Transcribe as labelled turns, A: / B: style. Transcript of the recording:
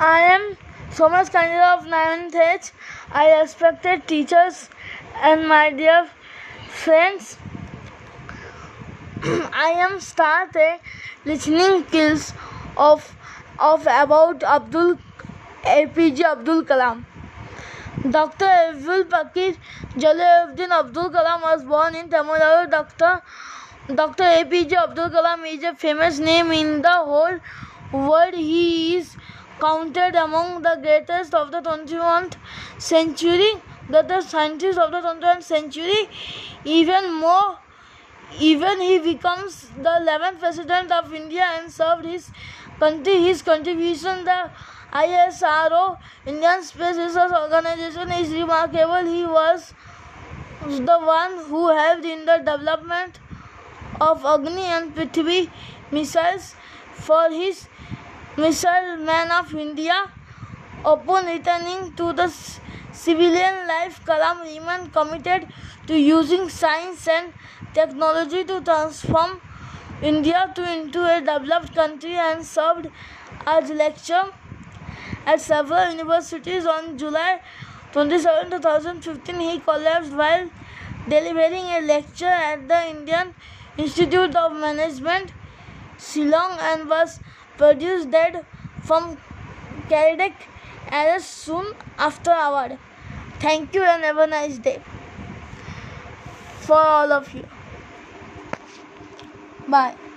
A: I am Thomas Kandila of 9th H. I respected teachers and my dear friends. I am started listening skills of of about Abdul APJ Abdul Kalam. Dr. Abdul Pakir Jalaluddin Abdul Kalam was born in Tamil Nadu. Dr. Dr. APJ Abdul Kalam is a famous name in the whole world. He is counted among the greatest of the 21st century. The scientists of the 21st century. Even more, even he becomes the 11th president of India and served his country. His contribution, the ISRO, Indian Space Research Organization, is remarkable. He was the one who helped in the development of Agni and Prithvi missiles for his missile man of India. Upon returning to the civilian life, Kalam remained committed to using science and technology to transform India to into a developed country and served as lecturer at several universities. On July 27, 2015, he collapsed while delivering a lecture at the Indian Institute of Management, Shillong, and was produced dead from cardiac arrest soon after award. Thank you and have a nice day for all of you. Bye.